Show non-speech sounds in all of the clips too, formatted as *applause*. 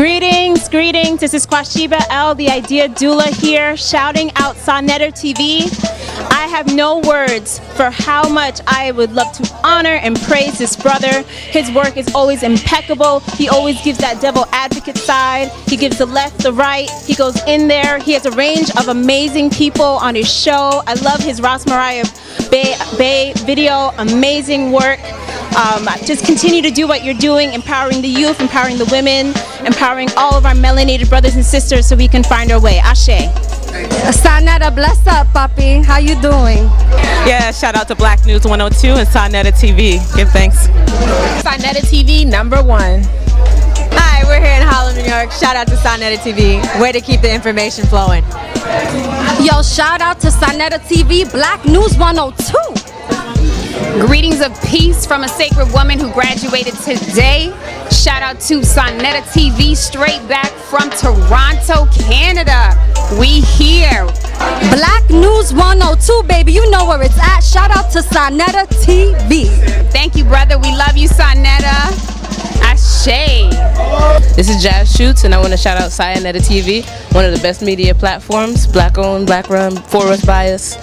Greetings, greetings. This is Kwashiba L, the Idea Doula here, shouting out Sonetta TV. I have no words for how much I would love to honor and praise this brother. His work is always impeccable. He always gives that devil advocate side. He gives the left, the right. He goes in there. He has a range of amazing people on his show. I love his Ross Mariah Bay, Bay video. Amazing work. Um, just continue to do what you're doing, empowering the youth, empowering the women, empowering all of our melanated brothers and sisters so we can find our way. Ashe. Sanetta, bless up, papi. How you doing? Yeah, shout out to Black News 102 and Sonetta TV. Give thanks. Sonetta TV number one. Hi, we're here in Harlem, New York. Shout out to Sonetta TV. Way to keep the information flowing. Yo, shout out to Sanetta TV, Black News 102. Greetings of peace from a sacred woman who graduated today. Shout out to Sonetta TV, straight back from Toronto, Canada. We here. Black News 102, baby. You know where it's at. Shout out to Sonetta TV. Thank you, brother. We love you, Sonetta. Ashe. This is Jazz Shoots, and I want to shout out Sonetta TV, one of the best media platforms, black owned, black run, for us by us,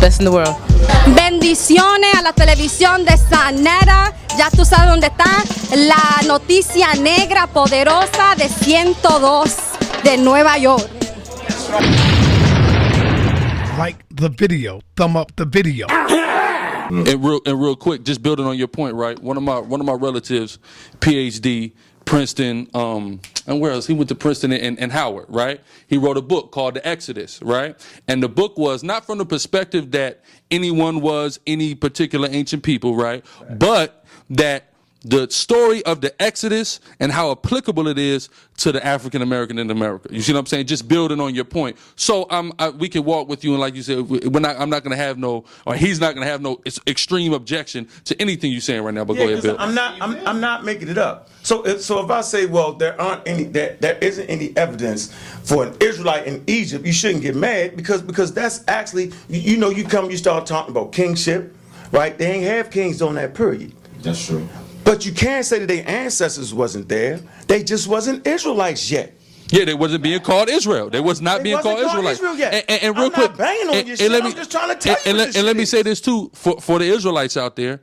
best in the world. Bendiciones a la televisión de Sanera. Ya tú sabes dónde está la noticia negra poderosa de 102 de Nueva York. Like the video, thumb up the video. And real and real quick, just building on your point, right? One of my one of my relatives, PhD, Princeton, um, and where else? He went to Princeton and, and Howard, right? He wrote a book called The Exodus, right? And the book was not from the perspective that anyone was any particular ancient people, right? But that the story of the Exodus and how applicable it is to the African American in America. You see what I'm saying? Just building on your point. So um, I, we can walk with you, and like you said, we- we're not. I'm not going to have no, or he's not going to have no ex- extreme objection to anything you're saying right now. But go ahead, Bill. I'm not. I'm, I'm not making it up. So, if, so if I say, well, there aren't any, there, there isn't any evidence for an Israelite in Egypt, you shouldn't get mad because because that's actually, you, you know, you come, you start talking about kingship, right? They ain't have kings during that period. That's true. But you can't say that their ancestors wasn't there. They just wasn't Israelites yet. Yeah, they wasn't being called Israel. They was not They being called called Israelites. Israel yet. And, and, and real I'm quick, not banging on and- and shit. let I'm me- just trying to tell and, you and let, and let me say this too for for the Israelites out there.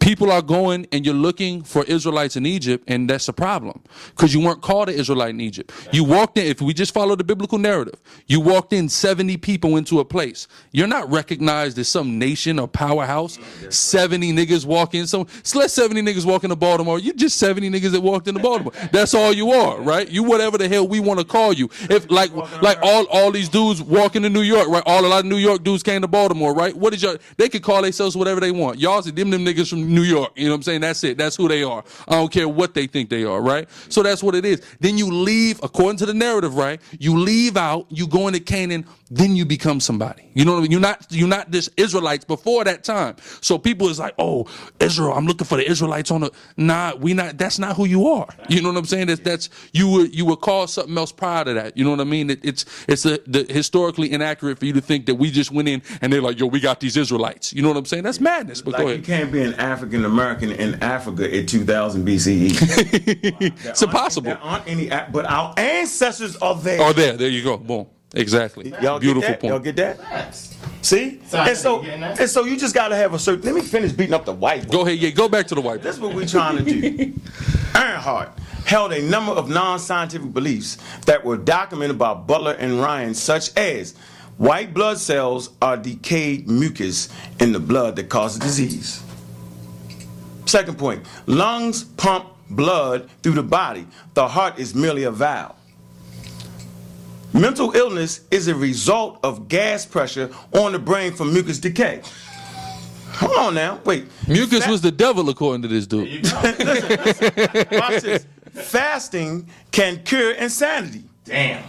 People are going and you're looking for Israelites in Egypt, and that's a problem because you weren't called an Israelite in Egypt. You walked in. If we just follow the biblical narrative, you walked in 70 people into a place. You're not recognized as some nation or powerhouse. 70 niggas walk in. So, so let 70 niggas walk into Baltimore. You just 70 niggas that walked into Baltimore. That's all you are, right? You whatever the hell we want to call you. If like like all all these dudes walking to New York, right? All a lot of New York dudes came to Baltimore, right? What is your? They could call themselves whatever they want. Y'all see them them niggas from New York. You know what I'm saying? That's it. That's who they are. I don't care what they think they are, right? So that's what it is. Then you leave, according to the narrative, right? You leave out. You go into Canaan. Then you become somebody. You know what I mean? You're not you're not this Israelites before that time. So people is like, oh, Israel. I'm looking for the Israelites on the. Nah, we not. That's not who you are. You know what I'm saying? That's that's you were you were called something else prior to that. You know what I mean? It, it's it's a, the, historically inaccurate for you to think that we just went in and they're like, yo, we got these Israelites. You know what I'm saying? That's madness. But Like you can't be an African American in Africa in 2000 BCE. it's *laughs* impossible. There aren't any, but our ancestors are there. Oh, there, there you go. Boom. Exactly. Y'all Beautiful get that? point. Y'all get that? See? And so, and so you just gotta have a certain. Let me finish beating up the white. Go ahead. Yeah, go back to the white. This is what we're trying to do. *laughs* Ehret held a number of non-scientific beliefs that were documented by Butler and Ryan, such as white blood cells are decayed mucus in the blood that causes disease. Second point, lungs pump blood through the body. The heart is merely a valve. Mental illness is a result of gas pressure on the brain from mucus decay. Hold on now, wait. Mucus was the devil, according to this dude. Watch this. Fasting can cure insanity. Damn.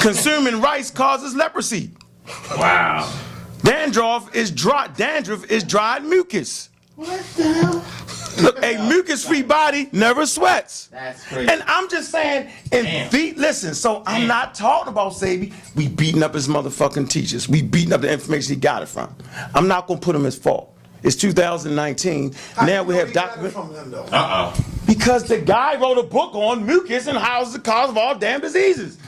Consuming rice causes leprosy. Wow. Dandruff is dry. Dandruff is dried mucus. What the hell? Look, a mucus-free body never sweats. That's crazy. And I'm just saying, and Damn. feet, listen, so I'm not talking about Sebi. We beating up his motherfucking teachers. We beating up the information he got it from. I'm not gonna put him as fault. It's 2019. now we have document. Uh oh. Because the guy wrote a book on mucus and how it's the cause of all damn diseases.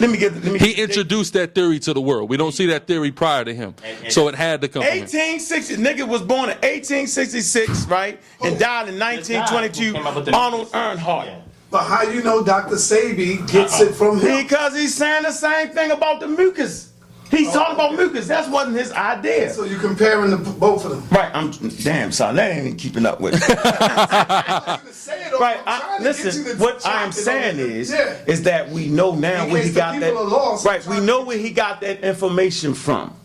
Let me get. Let me. He introduced that theory to the world. We don't see that theory prior to him, so it had to come from him. 1860. Nigga was born in 1866, right, and died in 1922. Arnold Ehret. But how you know Dr. Sebi gets it from him? Because he's saying the same thing about the mucus. He's talking about mucus. That wasn't his idea. So you're comparing the, both of them. Right. I'm damn son. That ain't keeping up with. it. *laughs* right. I, listen. What I am saying is, Yeah. is that we know now In where he got that. lost, right. We know where he got that information from.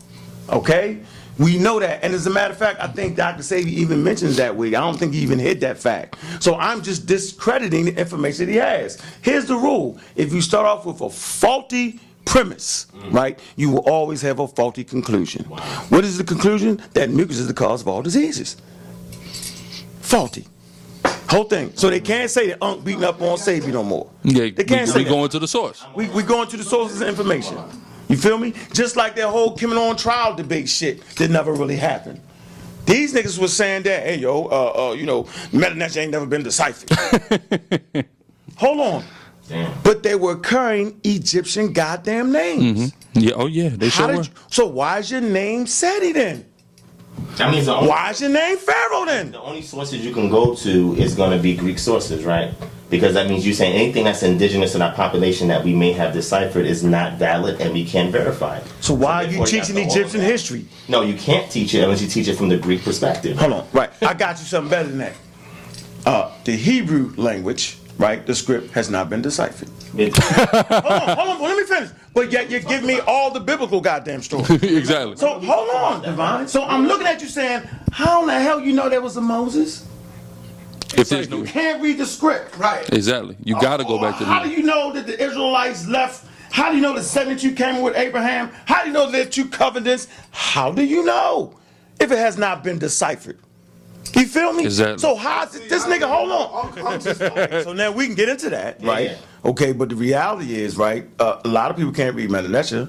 Okay. We know that, and as a matter of fact, I think Dr. Sebi even mentions that way. I don't think he even hid that fact. So I'm just discrediting the information that he has. Here's the rule: if you start off with a faulty premise, right, you will always have a faulty conclusion. What is the conclusion? That mucus is the cause of all diseases. Faulty. Whole thing. So they can't say that Unc beating up on Sebi no more. Yeah, They can't we, say we that. going to the source. We we going to the sources of information. You feel me? Just like that whole Kim on trial debate shit that never really happened. These niggas was saying that, hey yo, uh, uh, you know, Melanesia ain't never been deciphered. *laughs* Hold on. But they were carrying Egyptian goddamn names. Yeah. Oh yeah. They How sure were. you, so why is your name Seti then? That means the only, Why is your name Pharaoh then? the only sources you can go to is going to be Greek sources, right? Because that means you saying anything that's indigenous in our population that we may have deciphered is not valid and we can't verify. So why are you teaching Egyptian history? No, you can't teach it unless you teach it from the Greek perspective. Hold on, right. I got you something better than that. Uh, the Hebrew language, right, the script has not been deciphered. *laughs* Hold on, hold on, let me finish. But yet you give me all the biblical goddamn stories. *laughs* exactly. So hold on, Divine. So I'm looking at you saying, how in the hell you know there was a Moses? if there's You no, can't read the script. Right. exactly, you got to go back to How do you know that the Israelites left? How do you know the 72 came with Abraham? How do you know there are two covenants? How do you know if it has not been deciphered? You feel me? Exactly. So how is it, this nigga? Hold on. *laughs* so now we can get into that, right? yeah. Okay, but the reality is, right? Uh, a lot of people can't read Melanesia.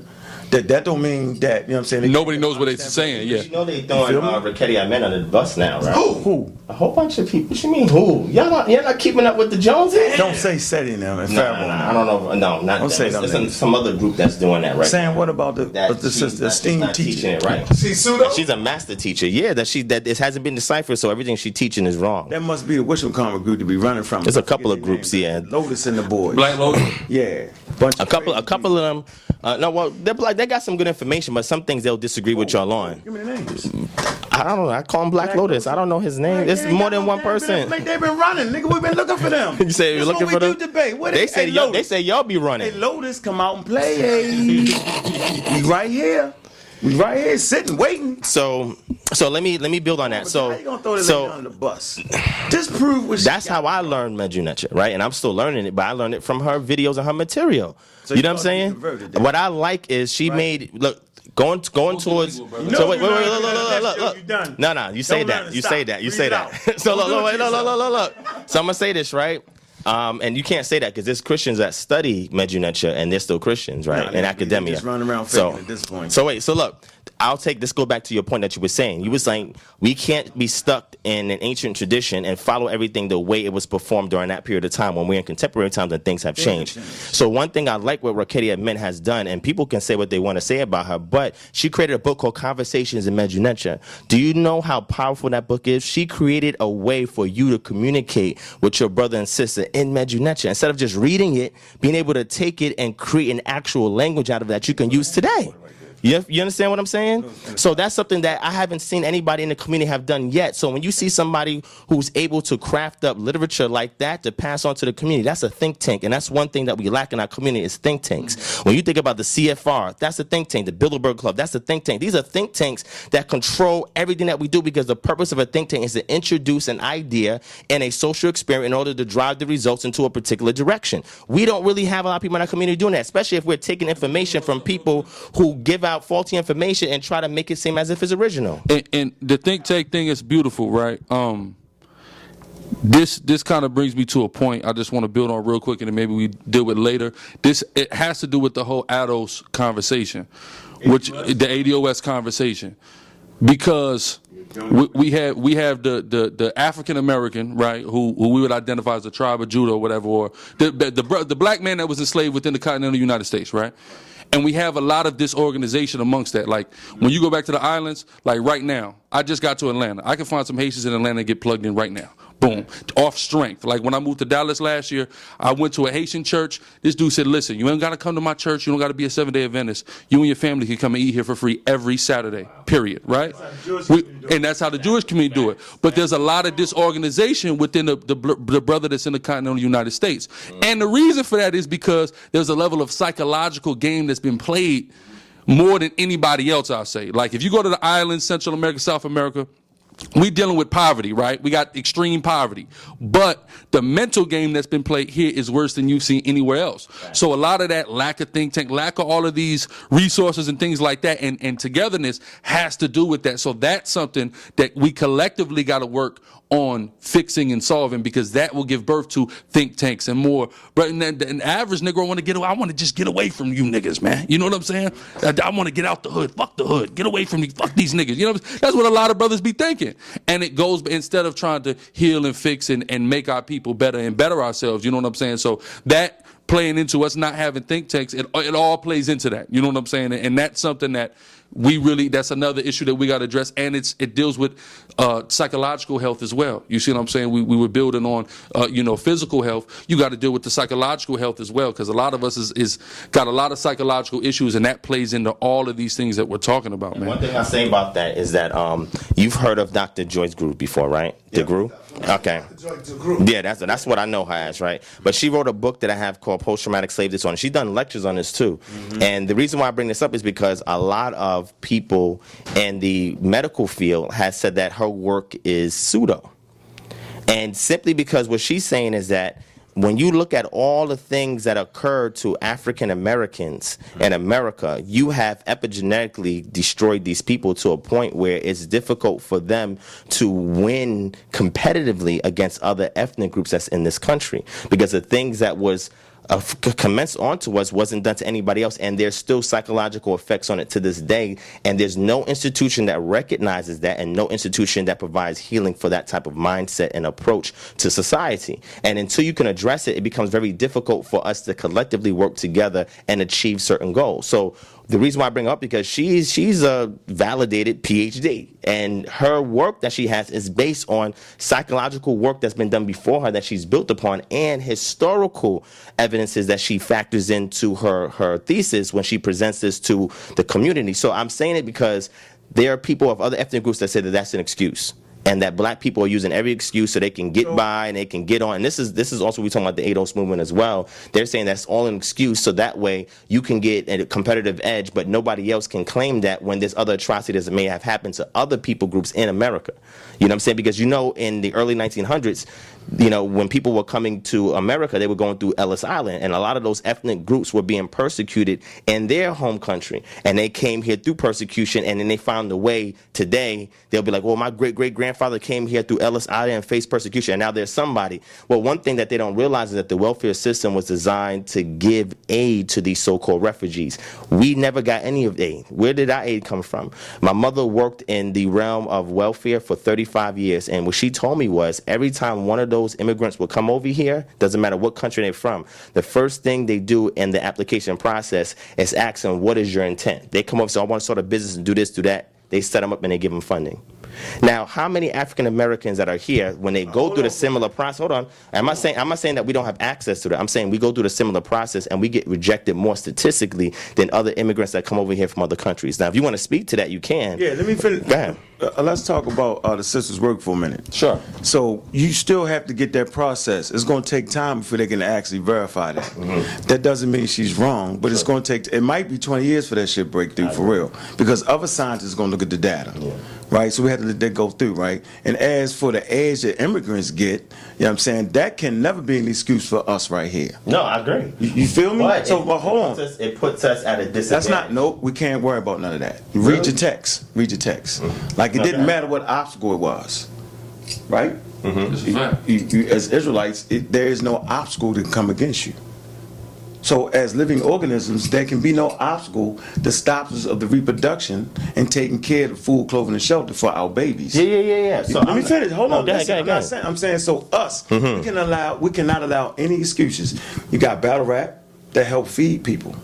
That that don't mean that you know what I'm saying. they Nobody knows what they're understand- saying. You Yeah. know they throwing feel me? uh, Raketti Amen under the bus now, right? Who? Who? A whole bunch of people. What you mean who? Y'all not, y'all not keeping up with the Joneses? Don't say SETI now. and No, no, no, now. I don't know. No, not Don't them. say It's, them it's some- names. some other group that's doing that right. Saying what about the that the she's sister, not- she's esteemed not teacher? teaching it right. See, pseudo? She's a master teacher. Yeah, that she that it hasn't been deciphered, so everything she's teaching is wrong. That must be the Wisham Karma group to be running from. There's a I forget couple of groups, yeah. Lotus and the boys. Black Lotus. Yeah. Bunch A of couple, a couple of them. Uh, no, well, they're like they got some good information, but some things they'll disagree with y'all on. Give me the names. I don't know. I call him Black, Lotus. I don't know his name. It's more than one person. They've been running, nigga. We've been looking for them. *laughs* You say you're looking what for we them? debate. What They hey, say y'all, they say y'all be running. Hey. Lotus, come out and play. Hey. *laughs* right here. We right here sitting, waiting. So, so let me let me build on that. So, how you gonna throw this so on the bus? Just prove what she how I learned Medu Neter, right? And I'm still learning it, but I learned it from her videos and her material. So you you know what I'm saying? What I like is she made look going going towards. brother. know so wait, you wait, wait, learned look, it. look, look, look. No, no, you say Don't that. You stop. say that. You Read say that. so look, look, wait, look, look, look, look, look. So I'm gonna say this right. Um, and you can't say that because there's Christians that study Medu Neter and they're still Christians, right? They- in academia. just run around so, at this point. So wait, so look, I'll take this. Go back to your point that you were saying. You were saying we can't be stuck in an ancient tradition and follow everything the way it was performed during that period of time when we're in contemporary times and things have changed. So one thing I like what Rakedia Men has done, and people can say what they want to say about her, but she created a book called Conversations in Medu Neter. Do you know how powerful that book is? She created a way for you to communicate with your brother and sister in Medu Neter. Instead of just reading it, being able to take it and create an actual language out of that you can use today. You, you understand what I'm saying? So that's something that I haven't seen anybody in the community have done yet. So when you see somebody who's able to craft up literature like that to pass on to the community, that's a think tank. And that's one thing that we lack in our community is think tanks. When you think about the CFR, that's a think tank. The Bilderberg Club, that's a think tank. These are think tanks that control everything that we do because the purpose of a think tank is to introduce an idea and a social experiment in order to drive the results into a particular direction. We don't really have a lot of people in our community doing that, especially if we're taking information from people who give out faulty information and try to make it seem as if it's original. and, and the think tank thing is beautiful, right? Um, this this kind of brings me to a point I just want to build on real quick, and then maybe we deal with later. This it has to do with the whole ADOS conversation, which the ADOS conversation. because we, we have we have the the, the African American right who who we would identify as the tribe of Judah or whatever or the the, the the black man that was enslaved within the continental United States right. And we have a lot of disorganization amongst that. Like when you go back to the islands, like right now, I just got to Atlanta. I can find some Haitians in Atlanta and get plugged in right now. Boom. Off strength. Like when I moved to Dallas last year, I went to a Haitian church. This dude said, listen, you ain't got to come to my church. You don't got to be a seven day Adventist. You and your family can come and eat here for free every Saturday, period. Right? We, and that's how the Jewish community do it. But there's a lot of disorganization within the, the, the brother that's in the continental United States. And the reason for that is because there's a level of psychological game that's been played more than anybody else, I'll say. Like if you go to the islands, Central America, South America, we dealing with poverty, right? We got extreme poverty. But the mental game that's been played here is worse than you've seen anywhere else. So a lot of that lack of think tank, lack of all of these resources and things like that and, and togetherness has to do with that. So that's something that we collectively got to work on fixing and solving because that will give birth to think tanks and more. But an, average nigga want to get away. I want to just get away from you niggas, man. You know what I'm saying? I, I want to get out the hood. Fuck the hood. Get away from me. Fuck these niggas. You know, what I'm saying? that's what a lot of brothers be thinking. And it goes instead of trying to heal and fix and, and make our people better and better ourselves. You know what I'm saying? So that playing into us not having think tanks, it, it all plays into that. You know what I'm saying? And that's something that we really that's another issue that we got to address and it's it deals with uh, psychological health as well you see what i'm saying we, we were building on uh, you know physical health you got to deal with the psychological health as well because a lot of us is, is got a lot of psychological issues and that plays into all of these things that we're talking about man One thing I say about that is that um, you've heard of Dr. Joy DeGruy before, right? The DeGruy. Okay. Yeah, that's that's what I know her as, right? But she wrote a book that I have called Post Traumatic Slave Disorder. She's done lectures on this too. And the reason why I bring this up is because a lot of people in the medical field has said that her work is pseudo. And simply because what she's saying is that when you look at all the things that occurred to African Americans hmm. in America, you have epigenetically destroyed these people to a point where it's difficult for them to win competitively against other ethnic groups that's in this country because the things that was uh, commenced onto us wasn't done to anybody else, and there's still psychological effects on it to this day. And there's no institution that recognizes that, and no institution that provides healing for that type of mindset and approach to society. And until you can address it, it becomes very difficult for us to collectively work together and achieve certain goals. So the reason why I bring her up because she's she's a validated PhD, and her work that she has is based on psychological work that's been done before her that she's built upon, and historical evidences that she factors into her her thesis when she presents this to the community. So I'm saying it because there are people of other ethnic groups that say that that's an excuse and that black people are using every excuse so they can get by and they can get on. And this is this is also we talking about the ADOS movement as well. They're saying that's all an excuse so that way you can get a competitive edge, but nobody else can claim that when there's other atrocities that may have happened to other people groups in America. You know what I'm saying? Because you know in the early 1900s, you know, when people were coming to America, they were going through Ellis Island, and a lot of those ethnic groups were being persecuted in their home country, and they came here through persecution, and then they found a way. Today, they'll be like, "Well, my great great grandfather came here through Ellis Island and faced persecution, and now there's somebody." Well, one thing that they don't realize is that the welfare system was designed to give aid to these so-called refugees. We never got any of aid. Where did our aid come from? My mother worked in the realm of welfare for 35 years, and what she told me was every time one of those immigrants will come over here, doesn't matter what country they're from, the first thing they do in the application process is ask them, what is your intent? They come up and say, I want to start a business and do this, do that. They set them up and they give them funding. Now, how many African Americans that are here when they go through the similar process? Hold on, I'm not saying I'm not saying that we don't have access to that. I'm saying we go through the similar process and we get rejected more statistically than other immigrants that come over here from other countries. Now, if you want to speak to that, you can. Yeah, let me finish. Go ahead. Uh, let's talk about uh, the sisters' work for a minute. Sure. So you still have to get that process. It's going to take time before they can actually verify that. Mm-hmm. That doesn't mean she's wrong, but it's going to take. It might be 20 years for that shit breakthrough for real, because other scientists are going to look at the data, right? So we have to let that go through, right? And as for the age that immigrants get, you know what I'm saying that can never be an excuse for us right here. No, I agree. You, you feel me? But so, it, but hold it on. us- it puts us at a disadvantage. That's not nope. We can't worry about none of that. Read your text. Read your text. Like it didn't Okay. matter what obstacle it was, right? It's a fact. You, you, as Israelites, it, there is no obstacle to come against you. So as living organisms, there can be no obstacle that stops us of the reproduction and taking care of the food, clothing, and shelter for our babies. Yeah, yeah, yeah, yeah. So Let me I'm- finish. Hold No, on. go ahead, Listen, go I'm, ahead, not go saying, I'm saying so us. Mhm. We can allow. We cannot allow any excuses. You got battle rap that help feed people.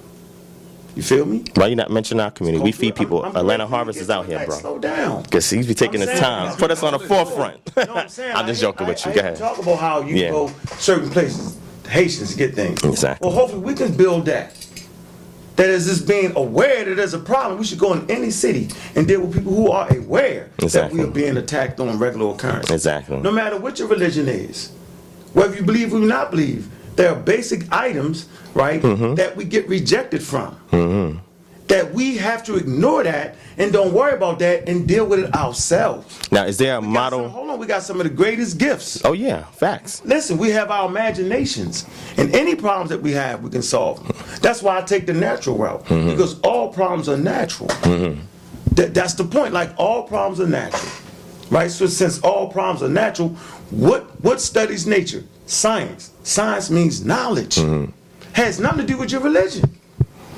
You feel me? Why you not mention our community? We feed people. I'm- I'm Atlanta Harvest is out here, bro. Slow down. Cause he's be taking I'm his saying- time. Put us on the forefront. I'm saying, *laughs* I'm just joking with I- you. I Go ahead. Talk about how you Yeah. go certain places, Haitians get things. Exactly. Well, hopefully we can build that. That is just being aware that there's a problem. We should go in any city and deal with people who are aware Exactly. that we are being attacked on regular occurrence. Exactly. No matter what your religion is, whether you believe or not believe, there are basic items, right, Mm-hmm. that we get rejected from. That we have to ignore that and don't worry about that and deal with it ourselves. Now, is there a We model? some- hold on, we got some of the greatest gifts. Oh yeah, facts. Listen, we have our imaginations, and any problems that we have, we can solve them. That's why I take the natural route Mm-hmm. because all problems are natural. That, that's the point. Like all problems are natural, right? So since all problems are natural, what what studies nature? Science. Science means knowledge. Mm-hmm. Has nothing to do with your religion.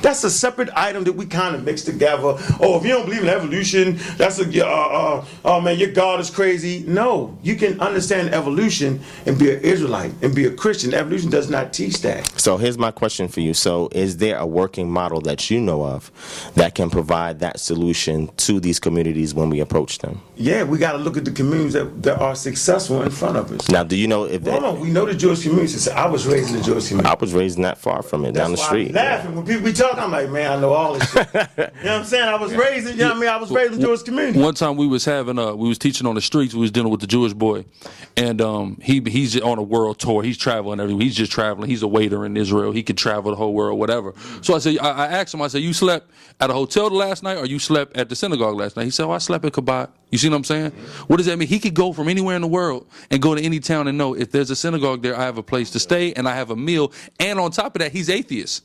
That's a separate item that we kind of mix together. Oh, if you don't believe in evolution, that's a uh, uh, oh man, your God is crazy. No, you can understand evolution and be an Israelite and be a Christian. Evolution does not teach that. So here's my question for you. So is there a working model that you know of that can provide that solution to these communities when we approach them? Yeah, we got to look at the communities that, that are successful in front of us. Now, do you know if Hold on, we know the Jewish community. I was raised in the Jewish community. I was raised not far from it, down the That's I be street? laughing when people be talking. I'm like, man, I know all this shit. *laughs* you know what I'm saying? I was raised in, you know what I mean? I was raised in the Jewish community. One time we was having uh we was teaching on the streets. We was dealing with the Jewish boy, and um he he's on a world tour. He's traveling everywhere. He's just traveling. He's a waiter in Israel. He could travel the whole world, whatever. So I said I, I asked him. I said, you slept at a hotel last night, or you slept at the synagogue last night? He said, oh, I slept at Chabad. You see what I'm saying? What does that mean? He could go from anywhere in the world and go to any town and know if there's a synagogue there, I have a place to stay and I have a meal. And on top of that, he's atheist.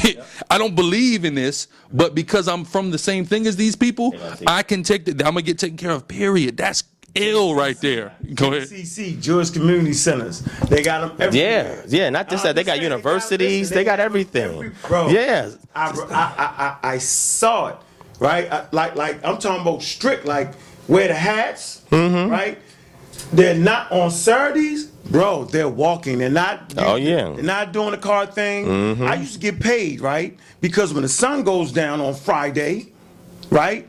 *laughs* I don't believe in this, but because I'm from the same thing as these people, I can take the, I'm gonna get taken care of. Period. That's ill right there. Go ahead. CC, Jewish Community Centers. They got them everywhere. Yeah, yeah. Not just that. They got universities. They got everything. Bro, Yeah. I, I, I, I, I saw it, right? I, like, like I'm talking about strict, like wear the hats, Mm-hmm. right? They're not on Saturdays, bro. They're walking. They're not. Oh, yeah. They're not doing the car thing. I used to get paid, right? Because when the sun goes down on Friday, right?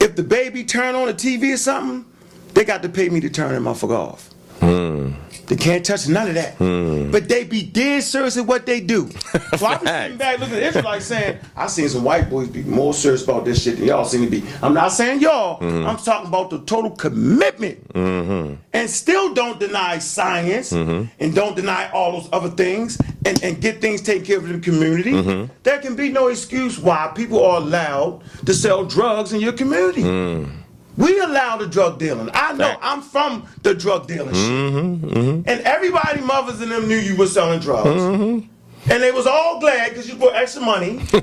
If the baby turn on the TV or something, they got to pay me to turn that motherfucker off. Hmm. They can't touch none of that. But they be dead serious at what they do. *laughs* So I was sitting back looking at Israelites saying, I seen some white boys be more serious about this shit than y'all seem to be. I'm not saying y'all. Mm-hmm. I'm talking about the total commitment. And still don't deny science Mm-hmm. and don't deny all those other things and, and get things taken care of in the community. Mm-hmm. There can be no excuse why people are allowed to sell drugs in your community. Mm. We allow the drug dealing. I know I'm from the drug dealing shit. Mm-hmm, mm-hmm. And everybody, mothers and them knew you were selling drugs. Mm-hmm. And they was all glad because you put extra money. *laughs* You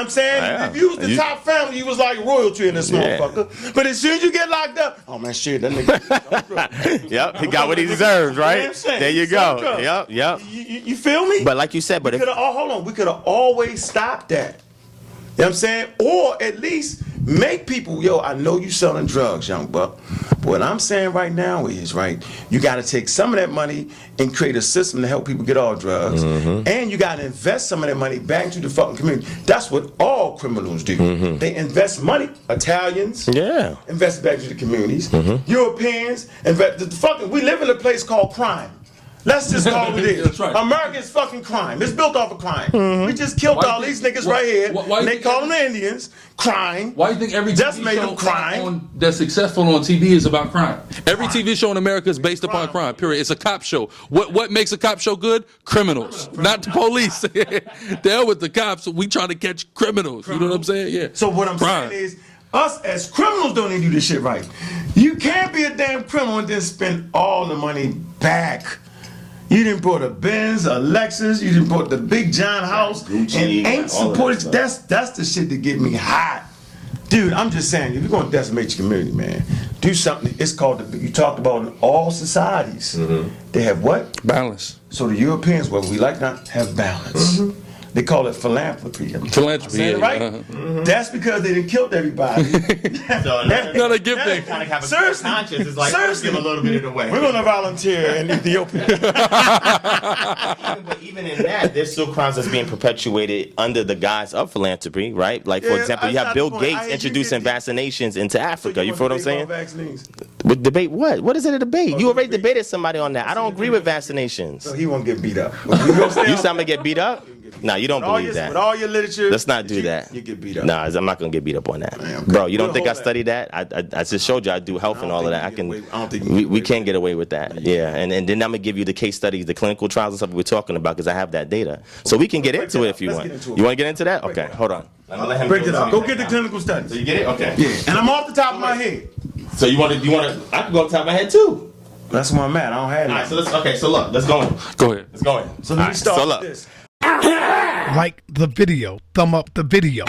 know what I'm saying? Yeah. If you was the You- top family, you was like royalty in this Yeah. motherfucker. But as soon as you get locked up, oh man, shit, that nigga. *laughs* Yep. He got what he deserves, right? There you go. Yep. Yep. You, you, you feel me? But like you said, but we if oh, hold on, we could have always stopped that. You know what I'm saying? Or at least make people, yo, I know you selling drugs, young buck. But what I'm saying right now is, right, you got to take some of that money and create a system to help people get off drugs. Mm-hmm. And you got to invest some of that money back into the fucking community. That's what all criminals do. Mm-hmm. They invest money. Italians, Yeah. invest back into the communities. Mm-hmm. Europeans, invest. The fucking, we live in a place called crime. Let's just call *laughs* it what it is. That's right. America's fucking crime. It's built off of crime. Mm-hmm. We just killed Why all you these niggas why- right here. why- why and they think call them every- the Indians. Crime. Why do you think every Just TV made show them crime. on, that's successful on TV is about crime? Every TV show in America is based upon crime. Period. It's a cop show. What what makes a cop show good? Criminals, not the police. *laughs* They're with the cops. We trying to catch criminals. You know what I'm saying? Yeah. So what I'm crime. saying is, us as criminals don't even do this shit right. You can't be a damn criminal and then spend all the money back. You didn't put a Benz, a Lexus, you didn't put the big John house, Gucci, and ain't all supported. that. That's that's the shit that get me hot. Dude, I'm just saying, if you're gonna decimate your community, man, do something. It's called the, you talked about in all societies. Mm-hmm. They have what? Balance. So the Europeans, whether we like not, have balance. They call it philanthropy. *laughs* Philanthropy, saying it yeah, right? uh-huh. That's because they didn't kill everybody. No, they give things. Kind of have a Seriously. conscience. It's like Seriously. give a little bit of the way. We're gonna volunteer in *laughs* Ethiopia. But even in that, there's still crimes that's being perpetuated under the guise of philanthropy, right? Like, for Yeah, example, you have not Bill point. Gates I- introducing get- vaccinations into Africa. You feel what I'm saying? Vaccines. With debate what? What is it a debate? Oh, You already debate. debated somebody on that. I don't agree with vaccinations. So he won't get beat up. *laughs* You gonna stay You on- gonna get beat up? Nah, you don't with believe your, With that. all your literature. Let's not do you, that. You get beat up. Nah, I'm not gonna get beat up on that, okay. bro. You don't We'll think I hold that. studied that? I, I, I just showed you I do health I and all of that. I can. away- I don't think you can we we can't get away with that. Yeah, and and then I'm gonna give you the case studies, the clinical trials and stuff we're talking about because I have that data. So we can get Break into it if you want. get into it. You want to get into that? Okay, hold on. Let him Break it up. Go get the clinical studies. So you get it? Okay. Yeah, and I'm off the top of my head. So you want to? You want to? I can go on top of my head too. That's where I'm at. I don't have it. All right. that. So let's. Okay. So look. Let's go in. Go ahead. Let's go in. So let All me right, start so with look. this. Like the video. Thumb up the video.